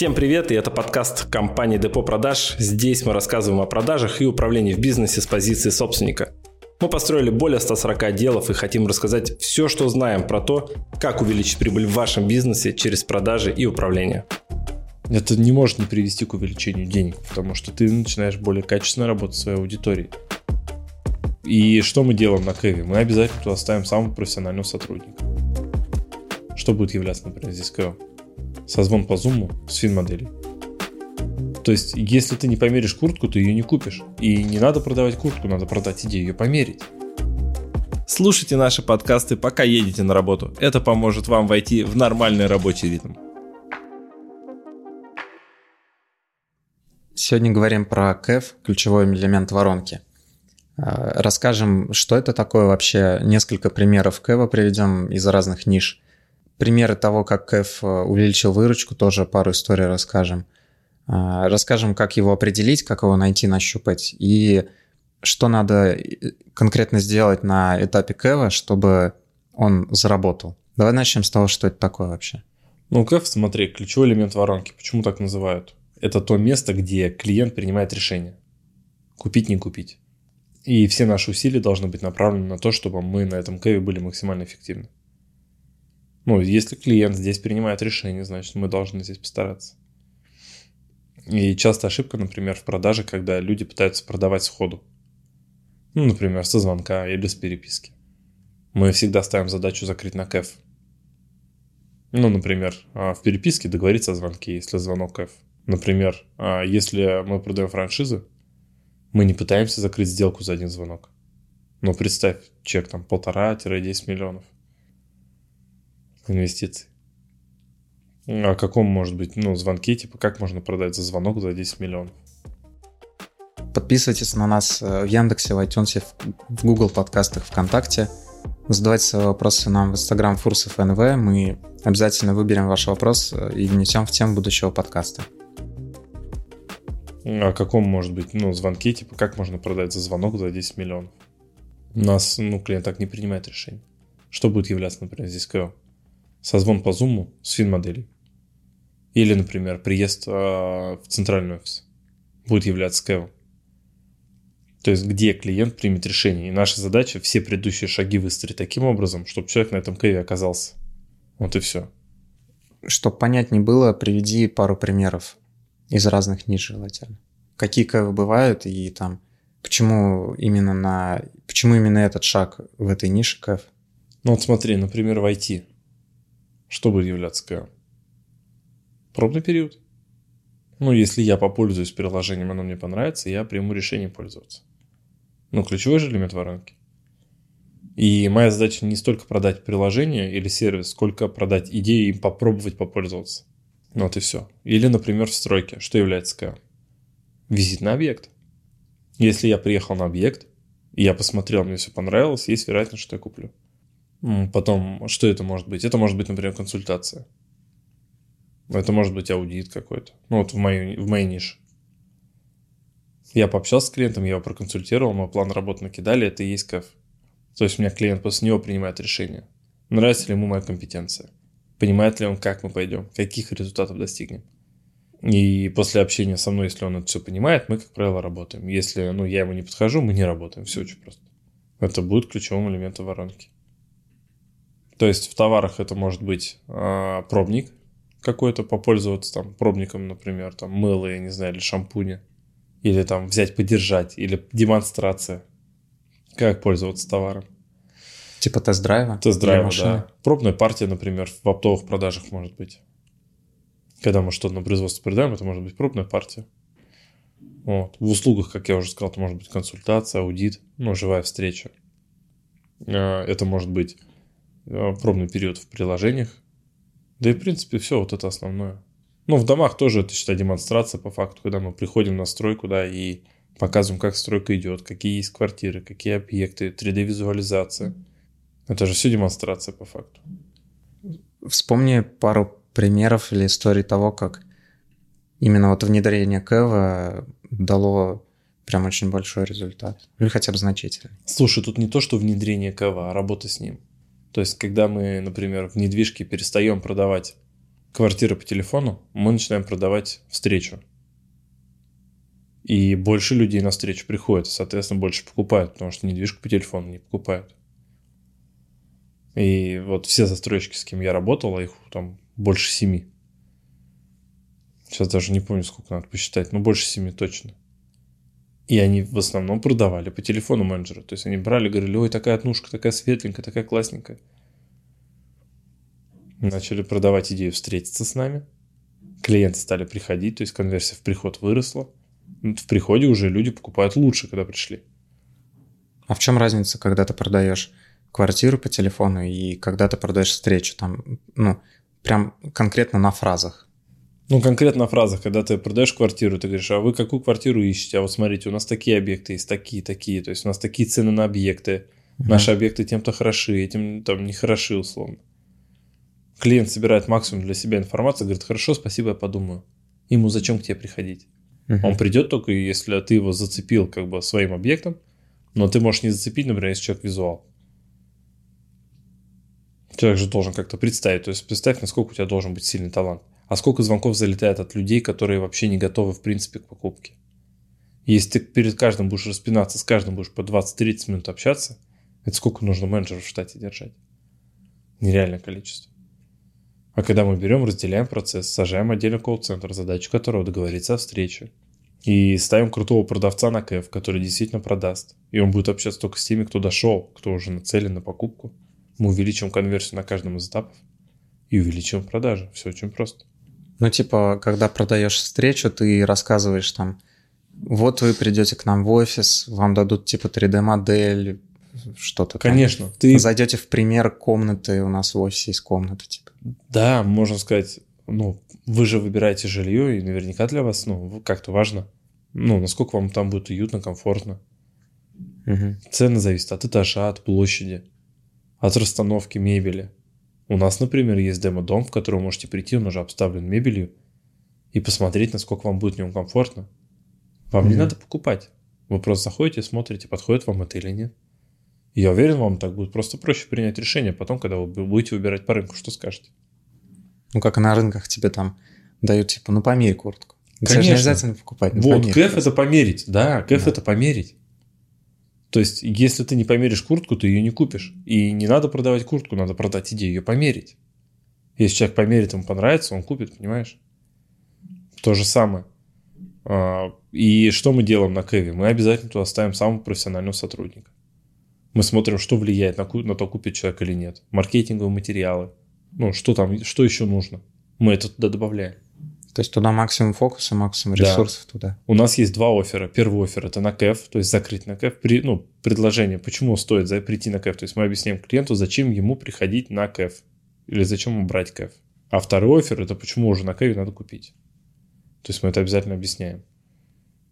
Всем привет, и это подкаст компании Депо Продаж. Здесь мы рассказываем о продажах и управлении в бизнесе с позиции собственника. Мы построили более 140 делов и хотим рассказать все, что знаем про то, как увеличить прибыль в вашем бизнесе через продажи и управление. Это не может не привести к увеличению денег, потому что ты начинаешь более качественно работать с своей аудиторией. И что мы делаем на Кэве? Мы обязательно туда ставим самого профессионального сотрудника. Что будет являться, например, здесь Кэвом? Созвон по зуму с фин-моделью. То есть, если ты не померишь куртку, ты ее не купишь. И не надо продавать куртку, надо продать идею, ее померить. Слушайте наши подкасты, пока едете на работу. Это поможет вам войти в нормальный рабочий ритм. Сегодня говорим про КЭФ, ключевой элемент воронки. А, расскажем, что это такое вообще, несколько примеров КЭВа приведем из разных ниш – примеры того, как Кэф э, увеличил выручку, тоже пару историй расскажем. А, расскажем, как его определить, как его найти, нащупать, и что надо э, конкретно сделать на этапе Кэва, чтобы он заработал. Давай начнем с того, что это такое вообще. Ну, Кэв, смотри, ключевой элемент воронки. Почему так называют? Это то место, где клиент принимает решение. Купить, не купить. И все наши усилия должны быть направлены на то, чтобы мы на этом Кэве были максимально эффективны. Ну, если клиент здесь принимает решение, значит, мы должны здесь постараться. И часто ошибка, например, в продаже, когда люди пытаются продавать сходу. Ну, например, со звонка или с переписки. Мы всегда ставим задачу закрыть на кэф. Ну, например, а, в переписке договориться о звонке, если звонок кэф. Например, а, если мы продаем франшизы, мы не пытаемся закрыть сделку за один звонок. Но представь, чек там полтора-десять миллионов инвестиций. А каком может быть, ну, звонки, типа, как можно продать за звонок за 10 миллионов? Подписывайтесь на нас э, в Яндексе, в iTunes, в Google подкастах, ВКонтакте. Задавайте свои вопросы нам в Instagram Фурсов НВ. Мы обязательно выберем ваш вопрос э, и внесем в тему будущего подкаста. А каком может быть, ну, звонки, типа, как можно продать за звонок за 10 миллионов? У нас, ну, клиент так не принимает решение. Что будет являться, например, здесь КО? Созвон по зуму с фин-моделью. Или, например, приезд э, в центральный офис будет являться кэвом. То есть, где клиент примет решение. И наша задача все предыдущие шаги выстроить таким образом, чтобы человек на этом кэве оказался. Вот и все. Чтобы понятнее было, приведи пару примеров из разных ниш желательно. Какие кэвы бывают и там почему именно на почему именно этот шаг в этой нише кэв? Ну вот смотри, например, в IT. Что будет являться КМ? Пробный период. Ну, если я попользуюсь приложением, оно мне понравится, я приму решение пользоваться. Ну, ключевой же элемент воронки. И моя задача не столько продать приложение или сервис, сколько продать идею и попробовать попользоваться. Ну, вот и все. Или, например, в стройке. Что является КМ? Визит на объект. Если я приехал на объект, и я посмотрел, мне все понравилось, есть вероятность, что я куплю. Потом, что это может быть? Это может быть, например, консультация. Это может быть аудит какой-то. Ну, вот в моей, в моей нише. Я пообщался с клиентом, я его проконсультировал, мы план работы накидали, это и есть КФ. То есть у меня клиент после него принимает решение. Нравится ли ему моя компетенция? Понимает ли он, как мы пойдем? Каких результатов достигнем? И после общения со мной, если он это все понимает, мы, как правило, работаем. Если ну, я ему не подхожу, мы не работаем. Все очень просто. Это будет ключевым элементом воронки. То есть в товарах это может быть э, пробник какой-то, попользоваться там пробником, например, там мыло, я не знаю, или шампуня. Или там взять, подержать, или демонстрация. Как пользоваться товаром. Типа тест-драйва? Тест-драйва, да. Пробная партия, например, в оптовых продажах может быть. Когда мы что-то на производство продаем, это может быть пробная партия. Вот. В услугах, как я уже сказал, это может быть консультация, аудит, ну, живая встреча. А, это может быть пробный период в приложениях. Да и, в принципе, все, вот это основное. Ну, в домах тоже это, считай, демонстрация по факту, когда мы приходим на стройку, да, и показываем, как стройка идет, какие есть квартиры, какие объекты, 3D-визуализация. Это же все демонстрация по факту. Вспомни пару примеров или историй того, как именно вот внедрение Кэва дало прям очень большой результат. Или хотя бы значительный. Слушай, тут не то, что внедрение Кэва, а работа с ним. То есть, когда мы, например, в недвижке перестаем продавать квартиры по телефону, мы начинаем продавать встречу. И больше людей на встречу приходят, соответственно, больше покупают, потому что недвижку по телефону не покупают. И вот все застройщики, с кем я работал, а их там больше семи. Сейчас даже не помню, сколько надо посчитать, но больше семи точно. И они в основном продавали по телефону менеджеру. То есть они брали, говорили, ой, такая однушка, такая светленькая, такая классненькая. Начали продавать идею встретиться с нами. Клиенты стали приходить, то есть конверсия в приход выросла. В приходе уже люди покупают лучше, когда пришли. А в чем разница, когда ты продаешь квартиру по телефону и когда ты продаешь встречу? Там, ну, прям конкретно на фразах. Ну, конкретно на фразах, когда ты продаешь квартиру, ты говоришь, а вы какую квартиру ищете? А вот смотрите, у нас такие объекты есть, такие, такие. То есть у нас такие цены на объекты. Mm-hmm. Наши объекты тем-то хороши, этим там не хороши, условно. Клиент собирает максимум для себя информацию, говорит, хорошо, спасибо, я подумаю. Ему зачем к тебе приходить? Uh-huh. Он придет только, если ты его зацепил как бы своим объектом, но ты можешь не зацепить, например, если человек визуал. Человек же должен как-то представить. То есть представь, насколько у тебя должен быть сильный талант. А сколько звонков залетает от людей, которые вообще не готовы, в принципе, к покупке. Если ты перед каждым будешь распинаться, с каждым будешь по 20-30 минут общаться, это сколько нужно менеджеров в штате держать? Нереальное количество. А когда мы берем, разделяем процесс, сажаем отдельно колл-центр, задача которого договориться о встрече, и ставим крутого продавца на кэф, который действительно продаст. И он будет общаться только с теми, кто дошел, кто уже нацелен на покупку. Мы увеличим конверсию на каждом из этапов и увеличим продажи. Все очень просто. Ну, типа, когда продаешь встречу, ты рассказываешь там, вот вы придете к нам в офис, вам дадут типа 3D-модель, что-то. Конечно. Там. Ты зайдете в пример комнаты, у нас в офисе есть комната, типа. Да, можно сказать, ну, вы же выбираете жилье, и наверняка для вас, ну, как-то важно, ну, насколько вам там будет уютно, комфортно. Угу. Цены зависят от этажа, от площади, от расстановки мебели. У нас, например, есть демо-дом, в который вы можете прийти, он уже обставлен мебелью, и посмотреть, насколько вам будет в нем комфортно. Вам угу. не надо покупать. Вы просто заходите, смотрите, подходит вам это или нет. И я уверен, вам так будет просто проще принять решение потом, когда вы будете выбирать по рынку, что скажете. Ну, как на рынках тебе там дают, типа, ну, померь куртку. Конечно. не обязательно покупать. Ну, вот, померь, кэф это померить, да, кэф да. это померить. То есть, если ты не померишь куртку, ты ее не купишь. И не надо продавать куртку, надо продать идею, ее померить. Если человек померит, ему понравится, он купит, понимаешь? То же самое. А, и что мы делаем на Кэве? Мы обязательно туда ставим самого профессионального сотрудника. Мы смотрим, что влияет на, на то, купит человек или нет. Маркетинговые материалы. Ну, что там, что еще нужно. Мы это туда добавляем. То есть туда максимум фокуса, максимум ресурсов да. туда. У нас есть два оффера. Первый офер это на кэф, то есть закрыть на кэф. При, ну, предложение, почему стоит за, прийти на кэф. То есть мы объясняем клиенту, зачем ему приходить на кэф. Или зачем ему брать кэф. А второй офер это почему уже на кэфе надо купить. То есть мы это обязательно объясняем.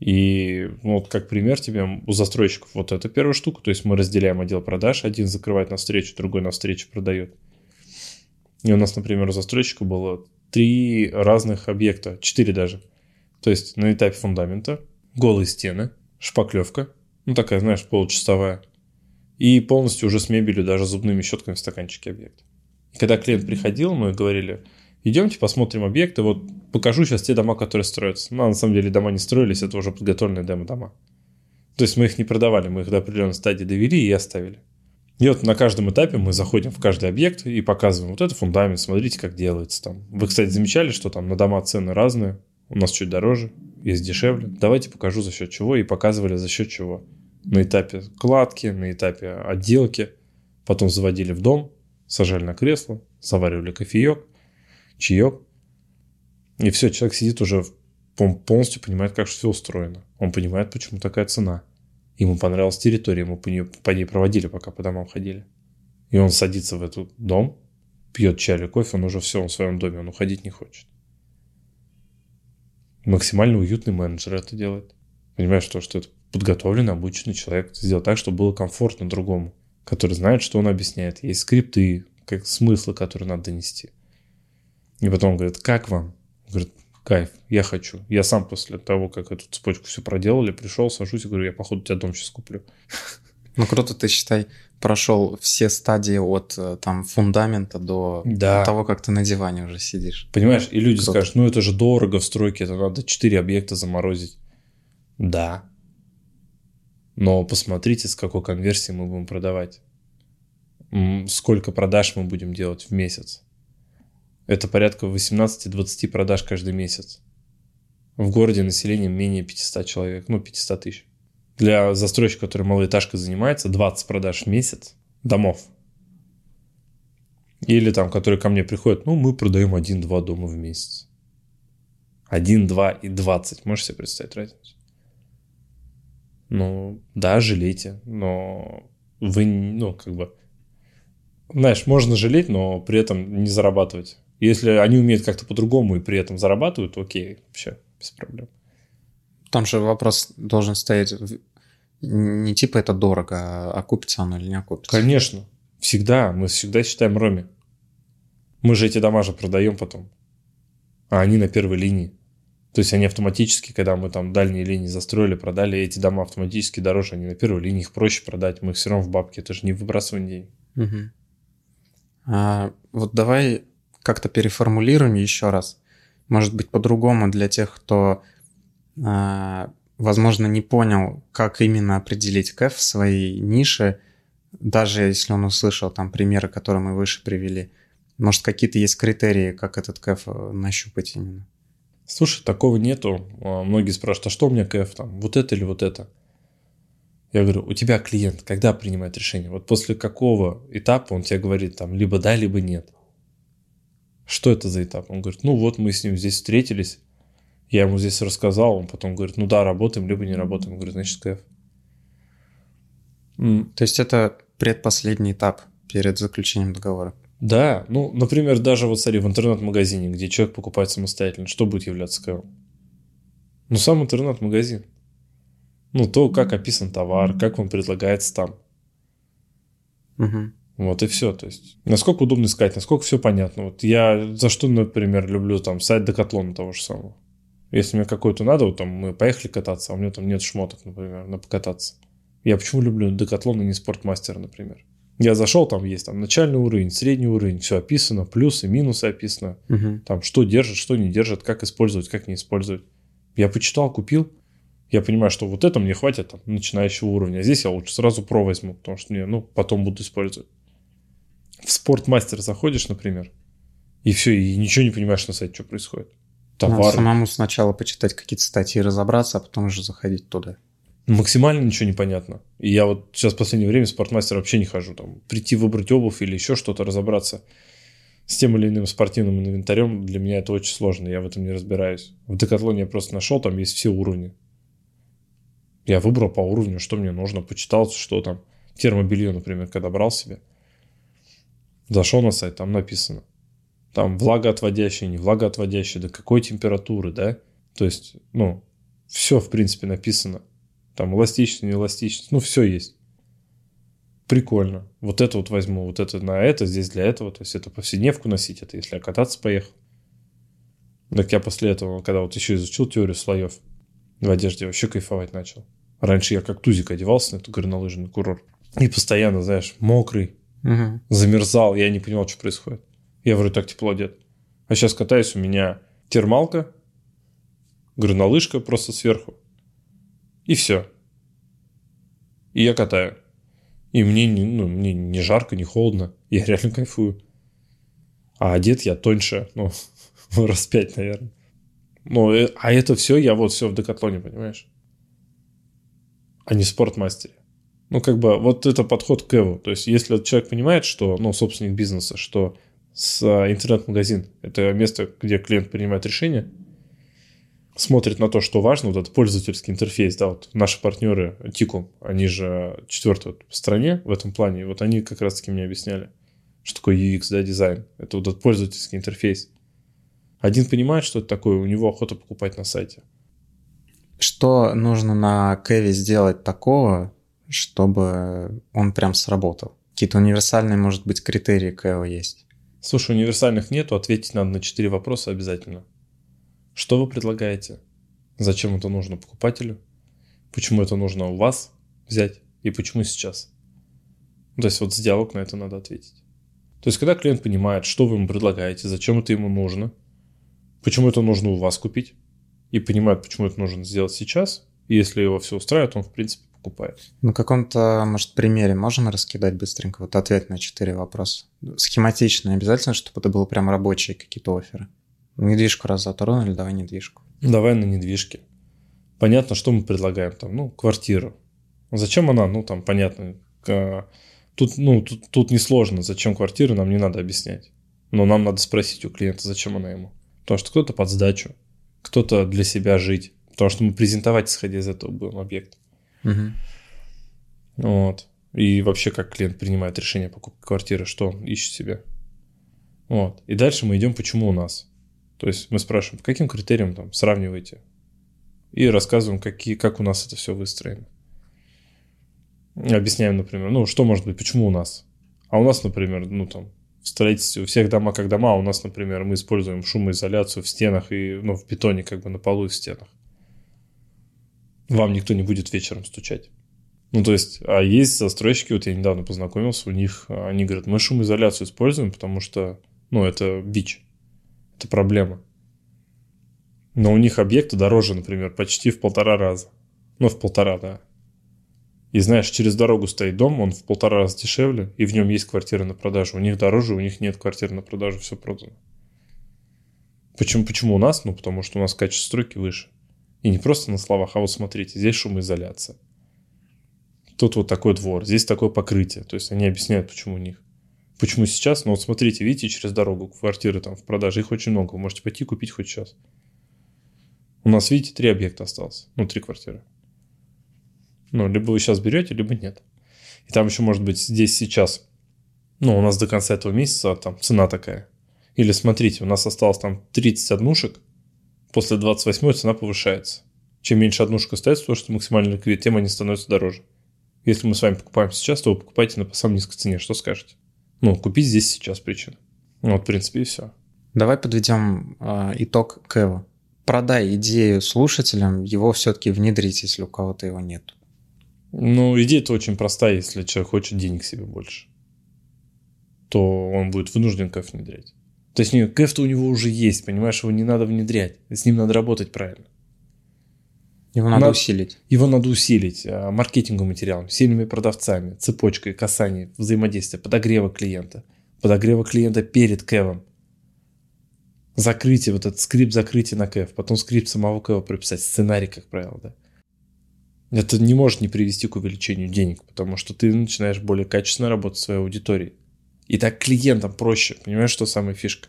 И ну, вот как пример тебе у застройщиков вот эта первая штука, то есть мы разделяем отдел продаж, один закрывает на встречу, другой на встречу продает. И у нас, например, у застройщика было три разных объекта, четыре даже. То есть на этапе фундамента голые стены, шпаклевка, ну такая, знаешь, получасовая, и полностью уже с мебелью, даже зубными щетками в стаканчике объект. И когда клиент приходил, мы говорили, идемте посмотрим объекты, вот покажу сейчас те дома, которые строятся. Ну, а на самом деле дома не строились, это уже подготовленные демо-дома. То есть мы их не продавали, мы их до определенной стадии довели и оставили. И вот на каждом этапе мы заходим в каждый объект и показываем, вот это фундамент, смотрите, как делается там. Вы, кстати, замечали, что там на дома цены разные, у нас чуть дороже, есть дешевле. Давайте покажу за счет чего и показывали за счет чего. На этапе кладки, на этапе отделки. Потом заводили в дом, сажали на кресло, заваривали кофеек, чаек. И все, человек сидит уже, полностью понимает, как все устроено. Он понимает, почему такая цена. Ему понравилась территория, мы по ней, по ней проводили, пока по домам ходили. И он садится в этот дом, пьет чай или кофе, он уже все, он в своем доме, он уходить не хочет. Максимально уютный менеджер это делает. Понимаешь, то, что это подготовленный, обученный человек. Сделать так, чтобы было комфортно другому, который знает, что он объясняет. Есть скрипты, как смыслы, которые надо донести. И потом он говорит, как вам? Он говорит, кайф, я хочу. Я сам после того, как эту цепочку все проделали, пришел, сажусь и говорю, я походу тебя дом сейчас куплю. Ну круто, ты считай, прошел все стадии от э, там фундамента до Да. того, как ты на диване уже сидишь. Понимаешь, и люди Круто. скажут, ну это же дорого в стройке, это надо 4 объекта заморозить. Да. Но посмотрите, с какой конверсией мы будем продавать. Сколько продаж мы будем делать в месяц. Это порядка 18-20 продаж каждый месяц. В городе население менее 500 человек, ну 500 тысяч. Для застройщика, который малоэтажкой занимается, 20 продаж в месяц домов. Или там, которые ко мне приходят, ну, мы продаем 1-2 дома в месяц. 1, 2 и 20. Можешь себе представить разницу? Ну, да, жалейте, но вы, ну, как бы... Знаешь, можно жалеть, но при этом не зарабатывать. Если они умеют как-то по-другому и при этом зарабатывают, окей, вообще, без проблем. Там же вопрос должен стоять не типа это дорого, а окупится оно или не окупится. Конечно, всегда, мы всегда считаем роме. Мы же эти дома же продаем потом. А они на первой линии. То есть они автоматически, когда мы там дальние линии застроили, продали, эти дома автоматически дороже, они на первой линии, их проще продать, мы их все равно в бабке, это же не выбрасывание денег. Мгм. А, вот давай как-то переформулируем еще раз. Может быть, по-другому для тех, кто, а, возможно, не понял, как именно определить кэф в своей нише, даже если он услышал там примеры, которые мы выше привели. Может, какие-то есть критерии, как этот кэф э, нащупать именно? Слушай, такого нету. А, Многие спрашивают, а что у меня КФ там, вот это или вот это? Я говорю, у тебя клиент когда принимает решение? Вот после какого этапа он тебе говорит там либо да, либо нет? Что это за этап? Он говорит, ну вот мы с ним здесь встретились, я ему здесь рассказал, он потом говорит, ну да, работаем, либо не работаем. Я говорю, значит, КФ. М, То есть это предпоследний этап перед заключением договора. Да, ну, например, даже вот смотри, в интернет-магазине, где человек покупает самостоятельно, что будет являться КФ? Ну, сам интернет-магазин. Ну, то, как описан товар, как он предлагается там. Мгм. Вот и все. То есть, насколько удобно искать, насколько все понятно. Вот я за что, например, люблю там сайт Декатлона того же самого. Если мне какой-то надо, вот там мы поехали кататься, а у меня там нет шмоток, например, на покататься. Я почему люблю Декатлон и не Спортмастер, например? Я зашел, там есть там начальный уровень, средний уровень, все описано, плюсы, минусы описано. Мгм. Там что держит, что не держит, как использовать, как не использовать. Я почитал, купил. Я понимаю, что вот это мне хватит там, начинающего уровня. А здесь я лучше сразу про возьму, потому что мне, ну, потом буду использовать. В спортмастер заходишь, например, и все, и ничего не понимаешь на сайте, что происходит. Надо Товар. самому сначала почитать какие-то статьи, разобраться, а потом уже заходить туда. Максимально ничего не понятно. И я вот сейчас в последнее время в спортмастер вообще не хожу. Там, прийти выбрать обувь или еще что-то, разобраться с тем или иным спортивным инвентарем, для меня это очень сложно, я в этом не разбираюсь. В Декатлоне я просто нашел, там есть все уровни. Я выбрал по уровню, что мне нужно, почитал, что там. Термобелье, например, когда брал себе. Зашел на сайт, там написано. Там влагоотводящее, не влагоотводящее, до какой температуры, да? То есть, ну, все, в принципе, написано. Там эластичность, не эластичность, ну, все есть. Прикольно. Вот это вот возьму, вот это на это, здесь для этого. То есть, это повседневку носить, это если я кататься поехал. Так я после этого, когда вот еще изучил теорию слоев в одежде, вообще кайфовать начал. Раньше я как тузик одевался на эту горнолыжный курорт. И постоянно, знаешь, мокрый, Мгм. замерзал, я не понимал, что происходит. Я вроде так тепло одет. А сейчас катаюсь, у меня термалка, горнолыжка просто сверху. И все. И я катаю. И мне, не- ну, мне не жарко, не холодно. Я реально кайфую. А одет я тоньше, ну, в раз пять, наверное. Ну, а это все, я вот все в декатлоне, понимаешь? А не в спортмастере. Ну, как бы, вот это подход к Эву. То есть, если человек понимает, что, ну, собственник бизнеса, что с а, интернет-магазин – это место, где клиент принимает решения, смотрит на то, что важно, вот этот пользовательский интерфейс, да, вот наши партнеры Тику, они же четвертые в стране в этом плане, вот они как раз-таки мне объясняли, что такое UX, да, дизайн. Это вот этот пользовательский интерфейс. Один понимает, что это такое, у него охота покупать на сайте. Что нужно на Кэве сделать такого, чтобы он прям сработал? Какие-то универсальные, может быть, критерии Кэва есть? Слушай, универсальных нету, ответить надо на четыре вопроса обязательно. Что вы предлагаете? Зачем это нужно покупателю? Почему это нужно у вас взять и почему сейчас. То есть вот с диалог на это надо ответить. То есть когда клиент понимает, что вы ему предлагаете, зачем это ему нужно, почему это нужно у вас купить, и понимает, почему это нужно сделать сейчас, и если его все устраивает, он, в принципе, покупает. На каком-то, может, примере можем раскидать быстренько? Вот ответ на четыре вопроса. Схематично, обязательно, чтобы это было прям рабочие какие-то оферы. Недвижку раз затронули, давай недвижку. Давай на недвижке. Понятно, что мы предлагаем там, ну, квартиру. Зачем она? Ну, там, понятно. Тут, ну, тут, тут несложно, зачем квартира, нам не надо объяснять. Но нам надо спросить у клиента, зачем она ему. Потому что кто-то под сдачу, кто-то для себя жить. Потому что мы презентовать, исходя из этого, будем объект. Угу. Вот. И вообще, как клиент принимает решение о покупке квартиры, что он ищет себе. Вот. И дальше мы идем, почему у нас. То есть мы спрашиваем, по каким критериям там сравниваете. И рассказываем, какие, как у нас это все выстроено. Объясняем, например, ну, что может быть, почему у нас. А у нас, например, ну, там, в строительстве у всех дома как дома, а у нас, например, мы используем шумоизоляцию в стенах и, ну, в бетоне, как бы на полу и в стенах. Вам никто не будет вечером стучать. Ну, то есть, а есть застройщики, вот я недавно познакомился, у них, они говорят, мы шумоизоляцию используем, потому что, ну, это бич, это проблема. Но у них объекты дороже, например, почти в полтора раза. Ну, в полтора, да. И знаешь, через дорогу стоит дом, он в полтора раза дешевле, и в нем есть квартира на продажу. У них дороже, у них нет квартир на продажу, все продано. Почему, почему у нас? Ну, потому что у нас качество стройки выше. И не просто на словах, а вот смотрите, здесь шумоизоляция. Тут вот такой двор, здесь такое покрытие. То есть они объясняют, почему у них. Почему сейчас? Ну вот смотрите, видите, через дорогу квартиры там в продаже, их очень много. Вы можете пойти купить хоть сейчас. У нас, видите, три объекта осталось. Ну, три квартиры. Ну, либо вы сейчас берете, либо нет. И там еще может быть здесь сейчас. Ну, у нас до конца этого месяца там цена такая. Или смотрите, у нас осталось там 30 однушек, после 28 цена повышается. Чем меньше однушка остается, то, что максимальный ликвид, тем они становятся дороже. Если мы с вами покупаем сейчас, то вы покупаете на самой низкой цене. Что скажете? Ну, купить здесь сейчас причина. Ну, вот, в принципе, и все. Давай подведем э, итог Кэва. Продай идею слушателям, его все-таки внедрить, если у кого-то его нет. Ну, идея-то очень простая, если человек хочет денег себе больше, то он будет вынужден кэф внедрять. То есть кэф-то у него уже есть, понимаешь, его не надо внедрять, с ним надо работать правильно. Его надо, надо усилить. Его надо усилить а, маркетинговым материалом, сильными продавцами, цепочкой касаний, взаимодействия, подогрева клиента, подогрева клиента перед кэвом, закрытие, вот этот скрипт закрытия на кэв, потом скрипт самого кэва прописать, сценарий, как правило, да. Это не может не привести к увеличению денег, потому что ты начинаешь более качественно работать с своей аудиторией. И так клиентам проще, понимаешь, что самая фишка?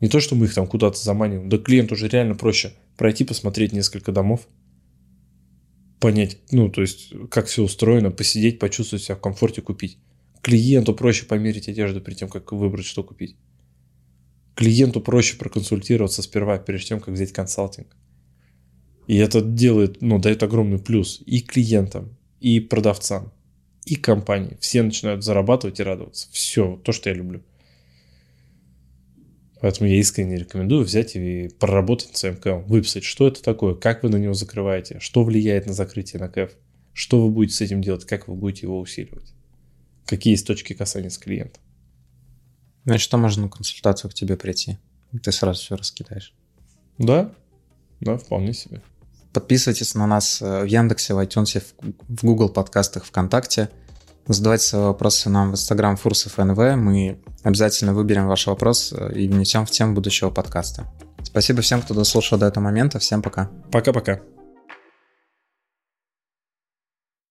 Не то, что мы их там куда-то заманиваем, да клиенту уже реально проще пройти, посмотреть несколько домов, понять, ну, то есть, как все устроено, посидеть, почувствовать себя в комфорте, купить. Клиенту проще померить одежду перед тем, как выбрать, что купить. Клиенту проще проконсультироваться сперва, перед тем, как взять консалтинг. И это делает, ну, дает огромный плюс и клиентам, и продавцам, и компании. Все начинают зарабатывать и радоваться. Все, то, что я люблю. Поэтому я искренне рекомендую взять и проработать своем КЭВ, выписать, что это такое, как вы на него закрываете, что влияет на закрытие на КЭВ, что вы будете с этим делать, как вы будете его усиливать, какие есть точки касания с клиентом. Значит, что можно на консультацию к тебе прийти? Ты сразу все раскидаешь. Да, да, вполне себе. Подписывайтесь на нас в Яндексе, в iTunes, в Google подкастах, ВКонтакте – Задавайте свои вопросы нам в Instagram Фурсов НВ. Мы обязательно выберем ваш вопрос э, и внесем в тему будущего подкаста. Спасибо всем, кто дослушал до этого момента. Всем пока. Пока-пока.